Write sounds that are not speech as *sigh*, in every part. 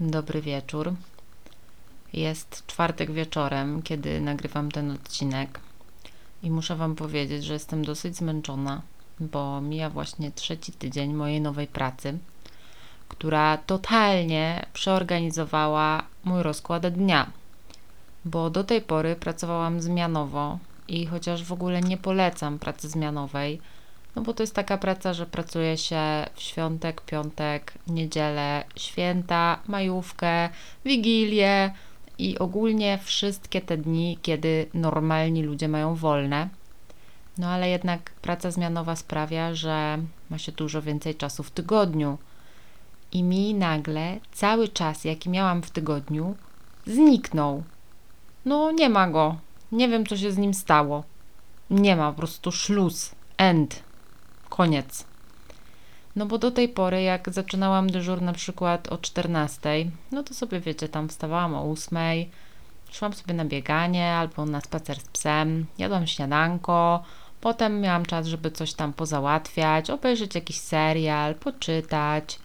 dobry wieczór. Jest czwartek wieczorem, kiedy nagrywam ten odcinek i muszę Wam powiedzieć, że jestem dosyć zmęczona, bo mija właśnie trzeci tydzień mojej nowej pracy, która totalnie przeorganizowała mój rozkład dnia, bo do tej pory pracowałam zmianowo i chociaż w ogóle nie polecam pracy zmianowej, no bo to jest taka praca, że pracuje się w świątek, piątek, niedzielę, święta, majówkę, wigilię i ogólnie wszystkie te dni, kiedy normalni ludzie mają wolne. No ale jednak praca zmianowa sprawia, że ma się dużo więcej czasu w tygodniu. I mi nagle cały czas, jaki miałam w tygodniu, zniknął. No nie ma go. Nie wiem, co się z nim stało. Nie ma, po prostu szluz, end. Koniec. No bo do tej pory, jak zaczynałam dyżur na przykład o 14, no to sobie wiecie, tam wstawałam o 8, szłam sobie na bieganie albo na spacer z psem, jadłam śniadanko, potem miałam czas, żeby coś tam pozałatwiać, obejrzeć jakiś serial, poczytać.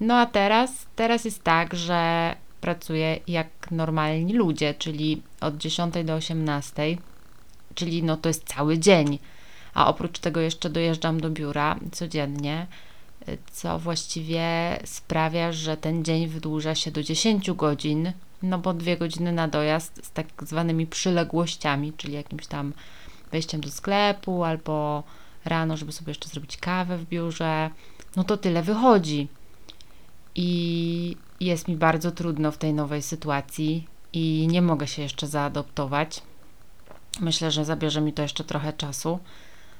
No a teraz, teraz jest tak, że pracuję jak normalni ludzie, czyli od 10 do 18, czyli no to jest cały dzień a oprócz tego jeszcze dojeżdżam do biura codziennie, co właściwie sprawia, że ten dzień wydłuża się do 10 godzin, no bo dwie godziny na dojazd z tak zwanymi przyległościami, czyli jakimś tam wejściem do sklepu albo rano, żeby sobie jeszcze zrobić kawę w biurze, no to tyle wychodzi. I jest mi bardzo trudno w tej nowej sytuacji i nie mogę się jeszcze zaadoptować. Myślę, że zabierze mi to jeszcze trochę czasu.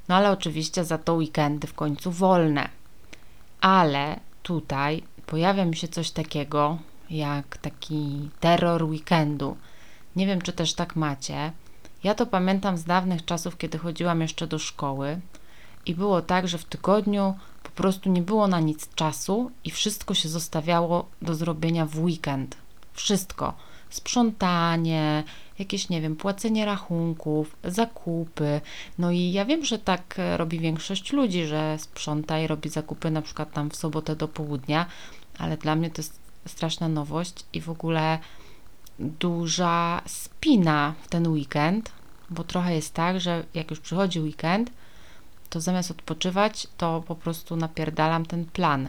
No ale oczywiście za to weekendy w końcu wolne. Ale tutaj pojawia mi się coś takiego jak taki terror weekendu. Nie wiem, czy też tak macie. Ja to pamiętam z dawnych czasów, kiedy chodziłam jeszcze do szkoły i było tak, że w tygodniu po prostu nie było na nic czasu i wszystko się zostawiało do zrobienia w weekend. Wszystko sprzątanie, jakieś, nie wiem, płacenie rachunków, zakupy. No i ja wiem, że tak e, robi większość ludzi, że sprząta i robi zakupy na przykład tam w sobotę do południa, ale dla mnie to jest straszna nowość i w ogóle duża spina w ten weekend, bo trochę jest tak, że jak już przychodzi weekend, to zamiast odpoczywać, to po prostu napierdalam ten plan.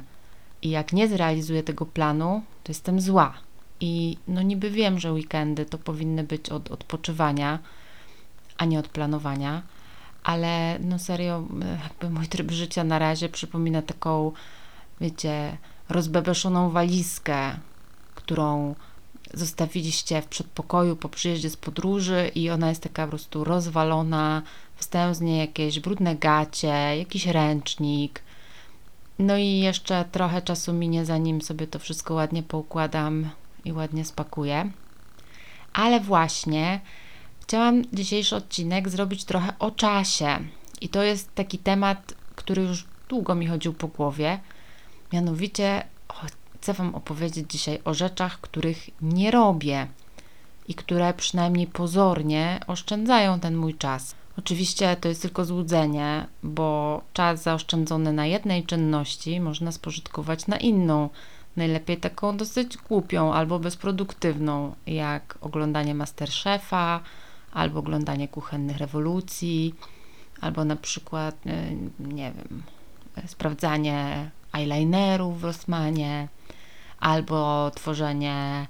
I jak nie zrealizuję tego planu, to jestem zła. I no niby wiem, że weekendy to powinny być od odpoczywania, a nie od planowania, ale no serio, jakby mój tryb życia na razie przypomina taką, wiecie, rozbebeszoną walizkę, którą zostawiliście w przedpokoju po przyjeździe z podróży i ona jest taka po prostu rozwalona, wstają z niej jakieś brudne gacie, jakiś ręcznik, no i jeszcze trochę czasu minie, zanim sobie to wszystko ładnie poukładam i ładnie spakuję. Ale właśnie chciałam dzisiejszy odcinek zrobić trochę o czasie. I to jest taki temat, który już długo mi chodził po głowie. Mianowicie chcę Wam opowiedzieć dzisiaj o rzeczach, których nie robię i które przynajmniej pozornie oszczędzają ten mój czas. Oczywiście to jest tylko złudzenie, bo czas zaoszczędzony na jednej czynności można spożytkować na inną Najlepiej taką dosyć głupią albo bezproduktywną, jak oglądanie Masterchefa, albo oglądanie kuchennych rewolucji, albo na przykład, e, nie wiem, sprawdzanie eyelinerów w Rossmanie, albo tworzenie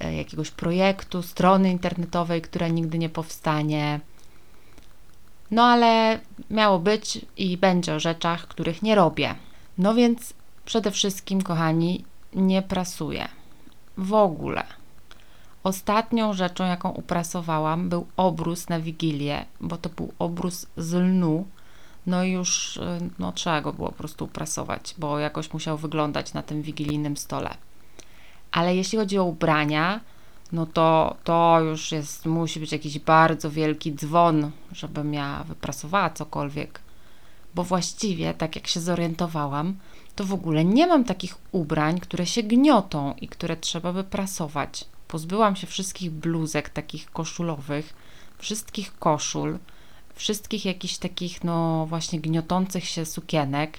e, jakiegoś projektu, strony internetowej, która nigdy nie powstanie. No ale miało być i będzie o rzeczach, których nie robię. No więc przede wszystkim, kochani, nie prasuję. W ogóle. Ostatnią rzeczą, jaką uprasowałam, był obrus na wigilię, bo to był obrus z lnu. No i już y, no, trzeba go było po prostu uprasować, bo jakoś musiał wyglądać na tym wigilijnym stole. Ale jeśli chodzi o ubrania, no to to już jest, musi być jakiś bardzo wielki dzwon, żebym ja wyprasowała cokolwiek. Bo właściwie, tak jak się zorientowałam, to w ogóle nie mam takich ubrań, które się gniotą i które trzeba by prasować. Pozbyłam się wszystkich bluzek takich koszulowych, wszystkich koszul, wszystkich jakichś takich, no właśnie, gniotących się sukienek.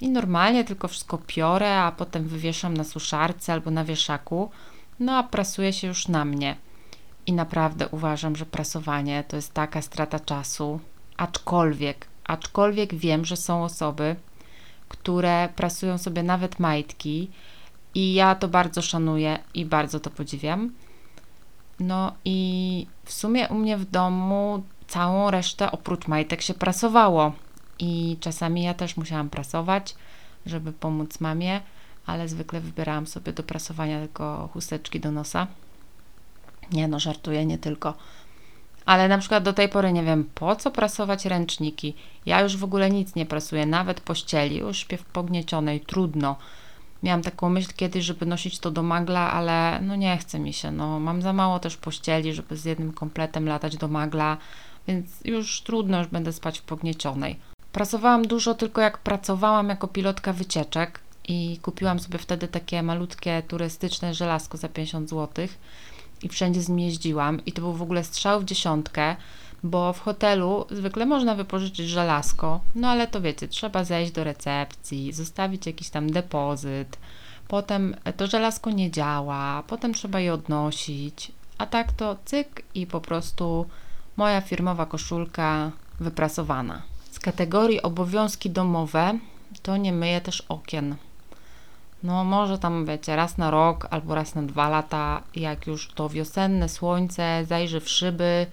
I normalnie tylko wszystko piorę, a potem wywieszam na suszarce albo na wieszaku, no a prasuje się już na mnie. I naprawdę uważam, że prasowanie to jest taka strata czasu, aczkolwiek, aczkolwiek wiem, że są osoby, które prasują sobie nawet majtki i ja to bardzo szanuję i bardzo to podziwiam. No i w sumie u mnie w domu całą resztę oprócz majtek się prasowało. I czasami ja też musiałam prasować, żeby pomóc mamie, ale zwykle wybierałam sobie do prasowania tylko chusteczki do nosa. Nie no, żartuję, nie tylko. Ale na przykład do tej pory nie wiem, po co prasować ręczniki. Ja już w ogóle nic nie prasuję, nawet pościeli. Już śpię w pogniecionej, trudno. Miałam taką myśl kiedyś, żeby nosić to do magla, ale no nie chce mi się. No, mam za mało też pościeli, żeby z jednym kompletem latać do magla, więc już trudno, już będę spać w pogniecionej. Pracowałam dużo tylko jak pracowałam jako pilotka wycieczek i kupiłam sobie wtedy takie malutkie turystyczne żelazko za 50 zł i wszędzie z nim jeździłam i to był w ogóle strzał w dziesiątkę, bo w hotelu zwykle można wypożyczyć żelazko, no ale to wiecie, trzeba zejść do recepcji, zostawić jakiś tam depozyt, potem to żelazko nie działa, potem trzeba je odnosić, a tak to cyk i po prostu moja firmowa koszulka wyprasowana. Z kategorii obowiązki domowe to nie myję też okien. No, może tam, wiecie, raz na rok albo raz na dwa lata, jak już to wiosenne słońce zajrzy w szyby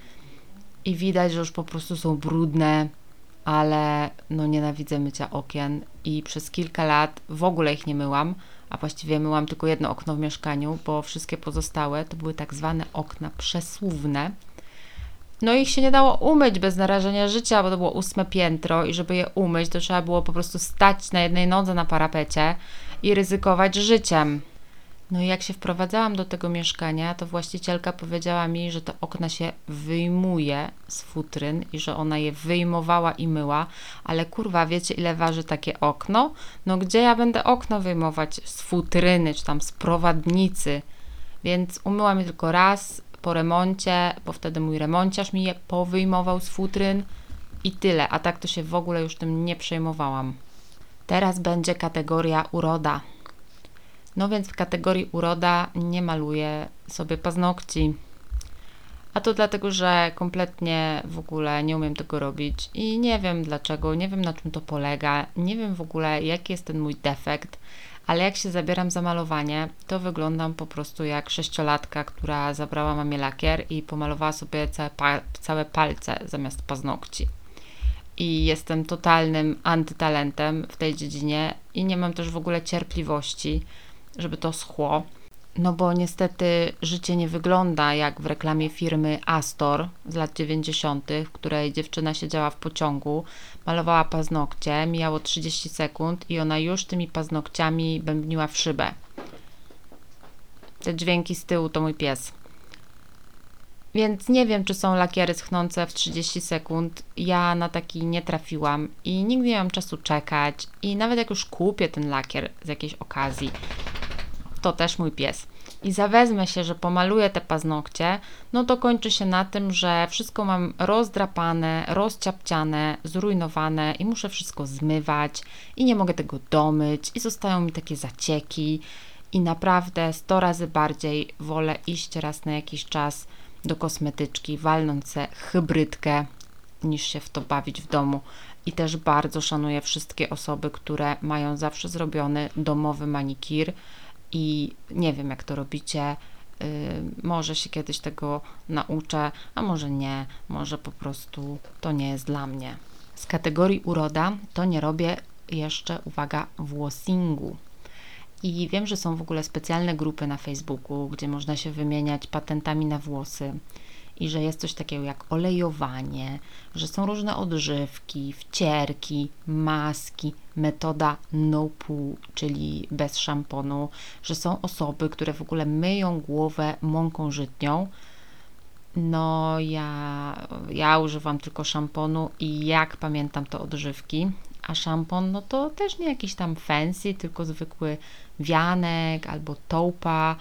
i widać, że już po prostu są brudne, ale no nienawidzę mycia okien i przez kilka lat w ogóle ich nie myłam, a właściwie myłam tylko jedno okno w mieszkaniu, bo wszystkie pozostałe to były tak zwane okna przesuwne. No ich się nie dało umyć bez narażenia życia, bo to było ósme piętro i żeby je umyć, to trzeba było po prostu stać na jednej nodze na parapecie i ryzykować życiem. No i jak się wprowadzałam do tego mieszkania, to właścicielka powiedziała mi, że te okna się wyjmuje z futryn i że ona je wyjmowała i myła, ale kurwa, wiecie ile waży takie okno? No gdzie ja będę okno wyjmować z futryny, czy tam z prowadnicy? Więc umyłam je tylko raz, po remoncie, bo wtedy mój remonciarz mi je powyjmował z futryn i tyle, a tak to się w ogóle już tym nie przejmowałam. Teraz będzie kategoria uroda. No więc w kategorii uroda nie maluję sobie paznokci. A to dlatego, że kompletnie w ogóle nie umiem tego robić i nie wiem dlaczego, nie wiem na czym to polega, nie wiem w ogóle jaki jest ten mój defekt, ale jak się zabieram za malowanie, to wyglądam po prostu jak sześciolatka, która zabrała mamie lakier i pomalowała sobie całe, pa całe palce zamiast paznokci. I jestem totalnym antytalentem w tej dziedzinie i nie mam też w ogóle cierpliwości, żeby to schło. No bo niestety życie nie wygląda jak w reklamie firmy Astor z lat 90., w której dziewczyna siedziała w pociągu, malowała paznokcie, mijało 30 sekund i ona już tymi paznokciami bębniła w szybę. Te dźwięki z tyłu to mój pies. Więc nie wiem, czy są lakiery schnące w 30 sekund. Ja na taki nie trafiłam i nigdy nie mam czasu czekać. I nawet jak już kupię ten lakier z jakiejś okazji, to też mój pies i zawezmę się, że pomaluję te paznokcie, no to kończy się na tym, że wszystko mam rozdrapane, rozciapciane, zrujnowane i muszę wszystko zmywać i nie mogę tego domyć i zostają mi takie zacieki i naprawdę 100 razy bardziej wolę iść raz na jakiś czas do kosmetyczki, walnąć se hybrydkę, niż się w to bawić w domu. I też bardzo szanuję wszystkie osoby, które mają zawsze zrobiony domowy manikir, i nie wiem, jak to robicie. Yy, może się kiedyś tego nauczę, a może nie, może po prostu to nie jest dla mnie. Z kategorii uroda to nie robię jeszcze, uwaga, włosingu. I wiem, że są w ogóle specjalne grupy na Facebooku, gdzie można się wymieniać patentami na włosy i że jest coś takiego jak olejowanie, że są różne odżywki, wcierki, maski, metoda no poo, czyli bez szamponu, że są osoby, które w ogóle myją głowę mąką żytnią. No, ja, ja używam tylko szamponu i jak pamiętam to odżywki, a szampon, no to też nie jakiś tam fancy, tylko zwykły wianek albo toupa,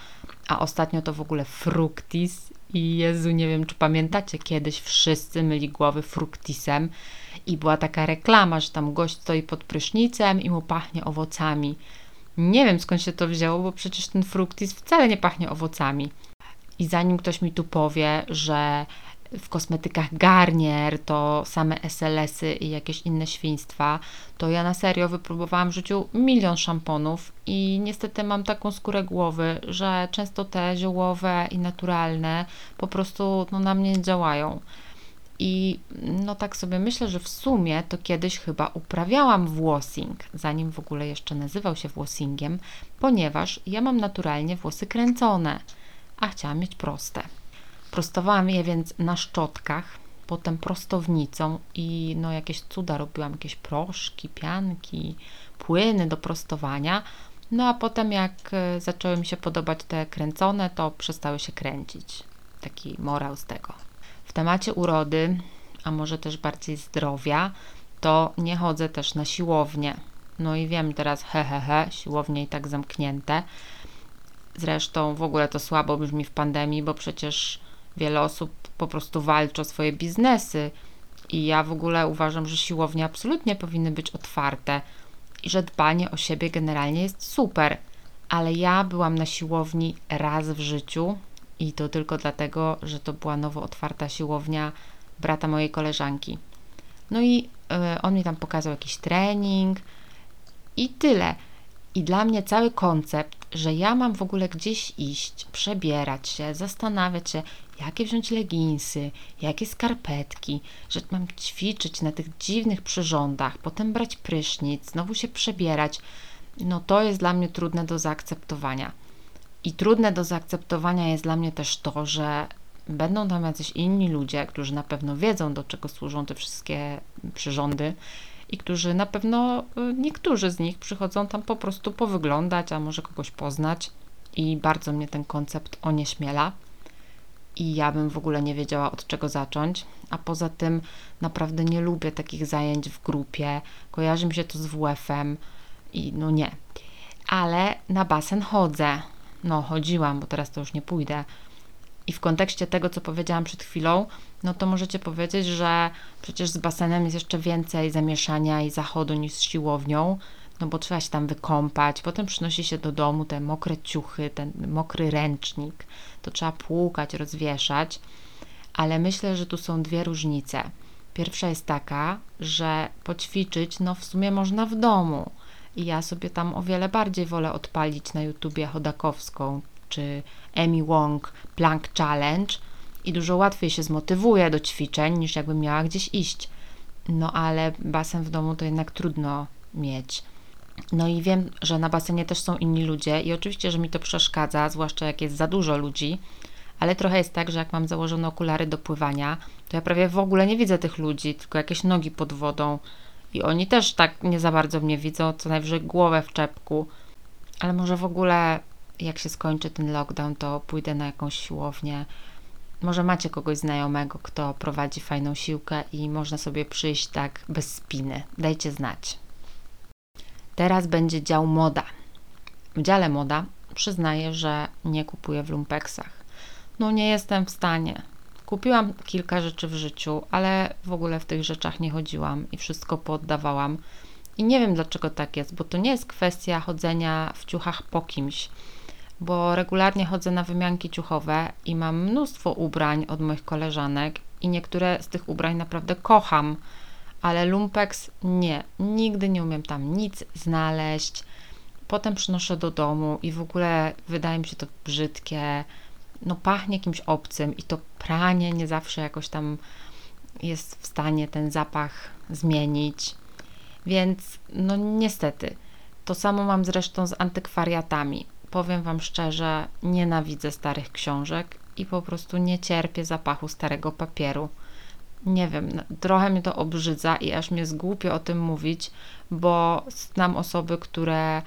a ostatnio to w ogóle fructis I Jezu, nie wiem, czy pamiętacie, kiedyś wszyscy myli głowy fruktisem i była taka reklama, że tam gość stoi pod prysznicem i mu pachnie owocami. Nie wiem skąd się to wzięło, bo przecież ten fruktis wcale nie pachnie owocami. I zanim ktoś mi tu powie, że w kosmetykach Garnier to same SLS-y i jakieś inne świństwa, to ja na serio wypróbowałam w życiu milion szamponów i niestety mam taką skórę głowy, że często te ziołowe i naturalne po prostu no, na mnie nie działają. I no tak sobie myślę, że w sumie to kiedyś chyba uprawiałam włosing, zanim w ogóle jeszcze nazywał się włosingiem, ponieważ ja mam naturalnie włosy kręcone, a chciałam mieć proste. Prostowałam je więc na szczotkach, potem prostownicą i no jakieś cuda robiłam, jakieś proszki, pianki, płyny do prostowania. No a potem jak e, zaczęły mi się podobać te kręcone, to przestały się kręcić. Taki morał z tego. W temacie urody, a może też bardziej zdrowia, to nie chodzę też na siłownię. No i wiem teraz, he, he, he, siłownie i tak zamknięte. Zresztą w ogóle to słabo brzmi w pandemii, bo przecież wiele osób po prostu walczy o swoje biznesy. I ja w ogóle uważam, że siłownie absolutnie powinny być otwarte i że dbanie o siebie generalnie jest super. Ale ja byłam na siłowni raz w życiu i to tylko dlatego, że to była nowo otwarta siłownia brata mojej koleżanki. No i y, on mi tam pokazał jakiś trening i tyle. I dla mnie cały koncept, że ja mam w ogóle gdzieś iść, przebierać się, zastanawiać się, jakie wziąć leginsy, jakie skarpetki, że mam ćwiczyć na tych dziwnych przyrządach, potem brać prysznic, znowu się przebierać, no to jest dla mnie trudne do zaakceptowania. I trudne do zaakceptowania jest dla mnie też to, że będą tam jacyś inni ludzie, którzy na pewno wiedzą, do czego służą te wszystkie przyrządy i którzy na pewno, y, niektórzy z nich przychodzą tam po prostu powyglądać, a może kogoś poznać. I bardzo mnie ten koncept onieśmiela i ja bym w ogóle nie wiedziała od czego zacząć, a poza tym naprawdę nie lubię takich zajęć w grupie, kojarzy mi się to z WF-em i no nie. Ale na basen chodzę, no chodziłam, bo teraz to już nie pójdę, i w kontekście tego, co powiedziałam przed chwilą, no to możecie powiedzieć, że przecież z basenem jest jeszcze więcej zamieszania i zachodu niż z siłownią, no bo trzeba się tam wykąpać, potem przynosi się do domu te mokre ciuchy, ten mokry ręcznik, to trzeba płukać, rozwieszać, ale myślę, że tu są dwie różnice. Pierwsza jest taka, że poćwiczyć, no w sumie można w domu. I ja sobie tam o wiele bardziej wolę odpalić na YouTubie Chodakowską czy Amy Wong Plank Challenge i dużo łatwiej się zmotywuję do ćwiczeń niż jakbym miała gdzieś iść. No ale basen w domu to jednak trudno mieć. No i wiem, że na basenie też są inni ludzie i oczywiście, że mi to przeszkadza, zwłaszcza jak jest za dużo ludzi, ale trochę jest tak, że jak mam założone okulary do pływania, to ja prawie w ogóle nie widzę tych ludzi, tylko jakieś nogi pod wodą i oni też tak nie za bardzo mnie widzą, co najwyżej głowę w czepku. Ale może w ogóle jak się skończy ten lockdown, to pójdę na jakąś siłownię. Może macie kogoś znajomego, kto prowadzi fajną siłkę i można sobie przyjść tak bez spiny. Dajcie znać. Teraz będzie dział moda. W dziale moda przyznaję, że nie kupuję w lumpeksach. No nie jestem w stanie. Kupiłam kilka rzeczy w życiu, ale w ogóle w tych rzeczach nie chodziłam i wszystko poddawałam. I nie wiem dlaczego tak jest, bo to nie jest kwestia chodzenia w ciuchach po kimś bo regularnie chodzę na wymianki ciuchowe i mam mnóstwo ubrań od moich koleżanek i niektóre z tych ubrań naprawdę kocham, ale lumpex nie, nigdy nie umiem tam nic znaleźć. Potem przynoszę do domu i w ogóle wydaje mi się to brzydkie, no pachnie kimś obcym i to pranie nie zawsze jakoś tam jest w stanie ten zapach zmienić. Więc no niestety. To samo mam zresztą z antykwariatami powiem Wam szczerze, nienawidzę starych książek i po prostu nie cierpię zapachu starego papieru. Nie wiem, trochę mnie to obrzydza i aż mnie zgłupie o tym mówić, bo znam osoby, które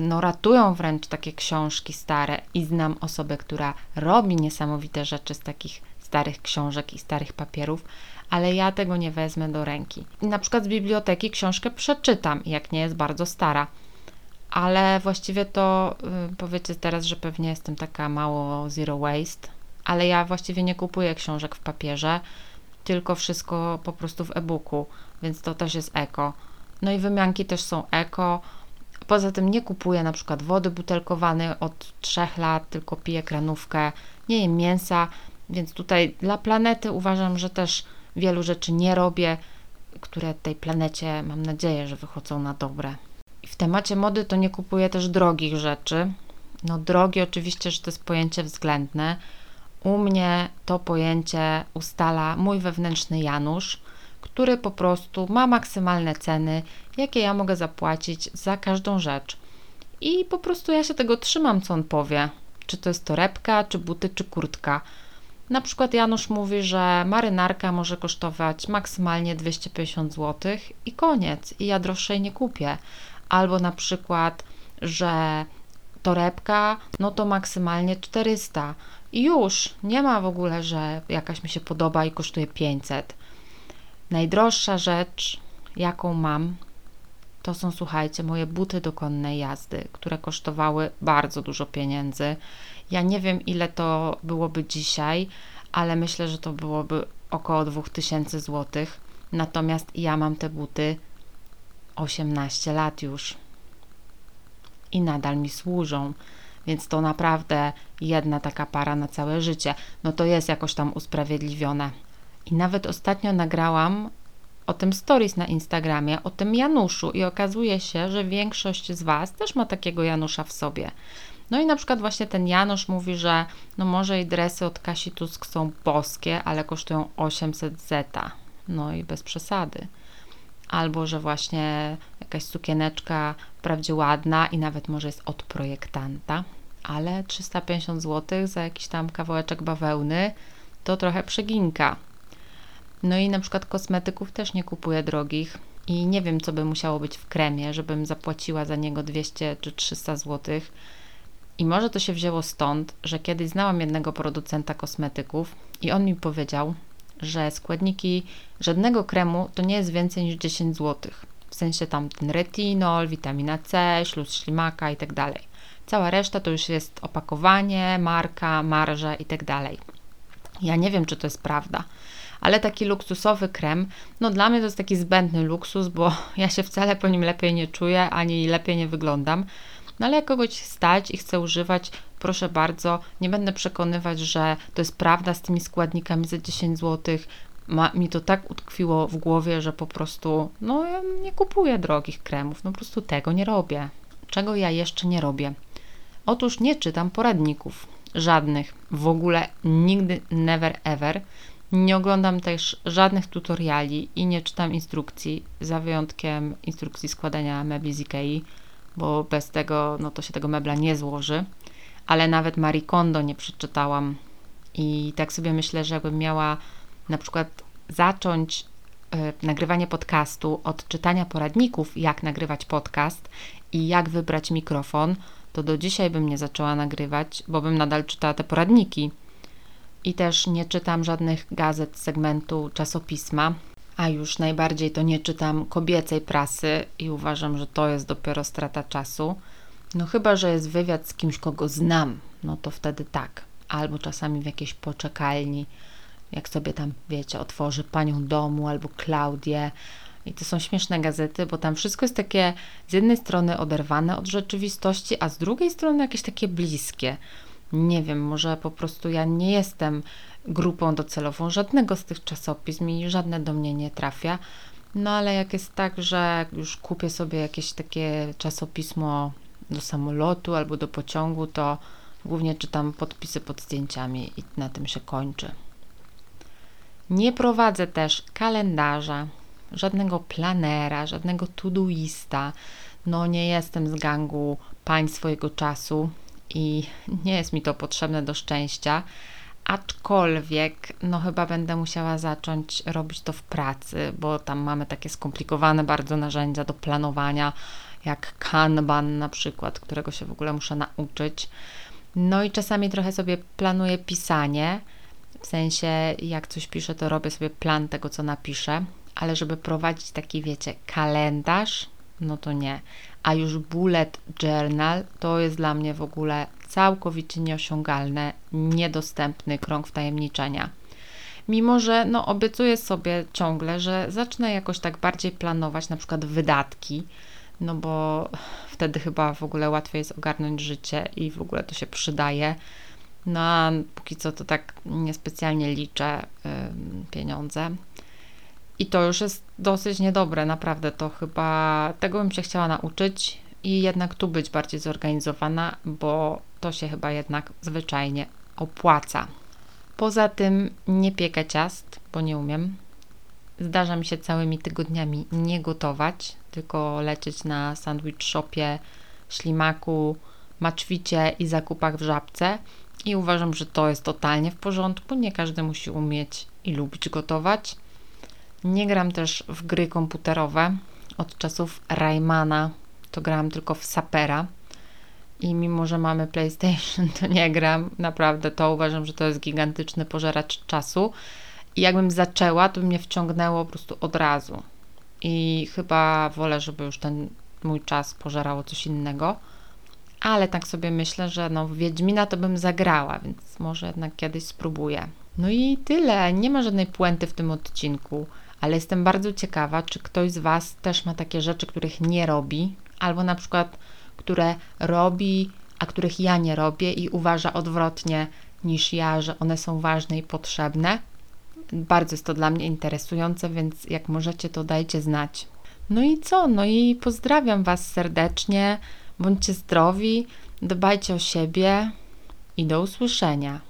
no, ratują wręcz takie książki stare i znam osobę, która robi niesamowite rzeczy z takich starych książek i starych papierów, ale ja tego nie wezmę do ręki. I na przykład z biblioteki książkę przeczytam, jak nie jest bardzo stara ale właściwie to y, powiecie teraz, że pewnie jestem taka mało zero waste, ale ja właściwie nie kupuję książek w papierze, tylko wszystko po prostu w e-booku, więc to też jest eko. No i wymianki też są eko. Poza tym nie kupuję na przykład wody butelkowanej od 3 lat, tylko piję kranówkę, nie jem mięsa, więc tutaj dla planety uważam, że też wielu rzeczy nie robię, które tej planecie mam nadzieję, że wychodzą na dobre. I w temacie mody to nie kupuję też drogich rzeczy. No drogi oczywiście, że to jest pojęcie względne. U mnie to pojęcie ustala mój wewnętrzny Janusz, który po prostu ma maksymalne ceny, jakie ja mogę zapłacić za każdą rzecz. I po prostu ja się tego trzymam, co on powie. Czy to jest torebka, czy buty, czy kurtka. Na przykład Janusz mówi, że marynarka może kosztować maksymalnie 250 zł i koniec, i ja droższej nie kupię. Albo na przykład, że torebka, no to maksymalnie 400 i już nie ma w ogóle, że jakaś mi się podoba i kosztuje 500. Najdroższa rzecz, jaką mam, to są, słuchajcie, moje buty do konnej jazdy, które kosztowały bardzo dużo pieniędzy. Ja nie wiem, ile to byłoby dzisiaj, ale myślę, że to byłoby około 2000 zł. Natomiast ja mam te buty 18 lat już i nadal mi służą. Więc to naprawdę jedna taka para na całe życie. No to jest jakoś tam usprawiedliwione. I nawet ostatnio nagrałam o tym stories na Instagramie, o tym Januszu i okazuje się, że większość z Was też ma takiego Janusza w sobie. No i na przykład właśnie ten Janusz mówi, że no może i dresy od Kasi Tusk są boskie, ale kosztują 800 zeta. No i bez przesady. Albo, że właśnie jakaś sukieneczka wprawdzie ładna i nawet może jest od projektanta, ale 350 zł za jakiś tam kawałeczek bawełny to trochę przeginka. No i na przykład kosmetyków też nie kupuję drogich i nie wiem, co by musiało być w kremie, żebym zapłaciła za niego 200 czy 300 zł. I może to się wzięło stąd, że kiedyś znałam jednego producenta kosmetyków i on mi powiedział, że składniki żadnego kremu to nie jest więcej niż 10 zł. W sensie tam ten retinol, witamina C, śluz ślimaka i tak. Cała reszta to już jest opakowanie, marka, marże i tak. Ja nie wiem, czy to jest prawda, ale taki luksusowy krem, no dla mnie to jest taki zbędny luksus, bo *laughs* ja się wcale po nim lepiej nie czuję, ani lepiej nie wyglądam. No ale jak kogoś stać i chce używać, proszę bardzo, nie będę przekonywać, że to jest prawda z tymi składnikami za 10 zł. Ma, mi to tak utkwiło w głowie, że po prostu, no ja nie kupuję drogich kremów, no po prostu tego nie robię. Czego ja jeszcze nie robię? Otóż nie czytam poradników, żadnych, w ogóle nigdy, never ever. Nie oglądam też żadnych tutoriali i nie czytam instrukcji, za wyjątkiem instrukcji składania mebli z Ikei, bo bez tego no to się tego mebla nie złoży. Ale nawet Marie Kondo nie przeczytałam i tak sobie myślę, że jakbym miała na przykład zacząć y, nagrywanie podcastu od czytania poradników, jak nagrywać podcast i jak wybrać mikrofon, to do dzisiaj bym nie zaczęła nagrywać, bo bym nadal czytała te poradniki. I też nie czytam żadnych gazet segmentu czasopisma, a już najbardziej to nie czytam kobiecej prasy i uważam, że to jest dopiero strata czasu. No chyba, że jest wywiad z kimś, kogo znam, no to wtedy tak. Albo czasami w jakiejś poczekalni, jak sobie tam, wiecie, otworzy panią domu albo Klaudię. I to są śmieszne gazety, bo tam wszystko jest takie z jednej strony oderwane od rzeczywistości, a z drugiej strony jakieś takie bliskie. Nie wiem, może po prostu ja nie jestem grupą docelową żadnego z tych czasopism i żadne do mnie nie trafia. No ale jak jest tak, że już kupię sobie jakieś takie czasopismo do samolotu albo do pociągu, to głównie czytam podpisy pod zdjęciami i na tym się kończy. Nie prowadzę też kalendarza, żadnego planera, żadnego todoista. No nie jestem z gangu pań swojego czasu i nie jest mi to potrzebne do szczęścia. Aczkolwiek, no chyba będę musiała zacząć robić to w pracy, bo tam mamy takie skomplikowane bardzo narzędzia do planowania, jak Kanban na przykład, którego się w ogóle muszę nauczyć. No i czasami trochę sobie planuję pisanie, w sensie jak coś piszę, to robię sobie plan tego, co napiszę, ale żeby prowadzić taki, wiecie, kalendarz, no to nie. A już bullet journal to jest dla mnie w ogóle całkowicie nieosiągalne, niedostępny krąg wtajemniczenia. Mimo, że no, obiecuję sobie ciągle, że zacznę jakoś tak bardziej planować na przykład wydatki, no bo wtedy chyba w ogóle łatwiej jest ogarnąć życie i w ogóle to się przydaje. No a póki co to tak niespecjalnie liczę y, pieniądze. I to już jest dosyć niedobre, naprawdę. To chyba tego bym się chciała nauczyć i jednak tu być bardziej zorganizowana, bo to się chyba jednak zwyczajnie opłaca. Poza tym nie piekę ciast, bo nie umiem. Zdarza mi się całymi tygodniami nie gotować, tylko lecieć na sandwich shopie, ślimaku, maczwicie i zakupach w żabce. I uważam, że to jest totalnie w porządku. Nie każdy musi umieć i lubić gotować. Nie gram też w gry komputerowe. Od czasów Raymana to grałam tylko w Sapera. I mimo, że mamy PlayStation, *laughs* to nie gram. Naprawdę to uważam, że to jest gigantyczny pożeracz czasu. I jakbym zaczęła, to by mnie wciągnęło po prostu od razu. I chyba wolę, żeby już ten mój czas pożerało coś innego. Ale tak sobie myślę, że no Wiedźmina to bym zagrała, więc może jednak kiedyś spróbuję. No i tyle. Nie ma żadnej puenty w tym odcinku, ale jestem bardzo ciekawa, czy ktoś z Was też ma takie rzeczy, których nie robi, albo na przykład, które robi, a których ja nie robię i uważa odwrotnie niż ja, że one są ważne i potrzebne. Bardzo jest to dla mnie interesujące, więc jak możecie, to dajcie znać. No i co? No i pozdrawiam Was serdecznie. Bądźcie zdrowi, dbajcie o siebie i do usłyszenia.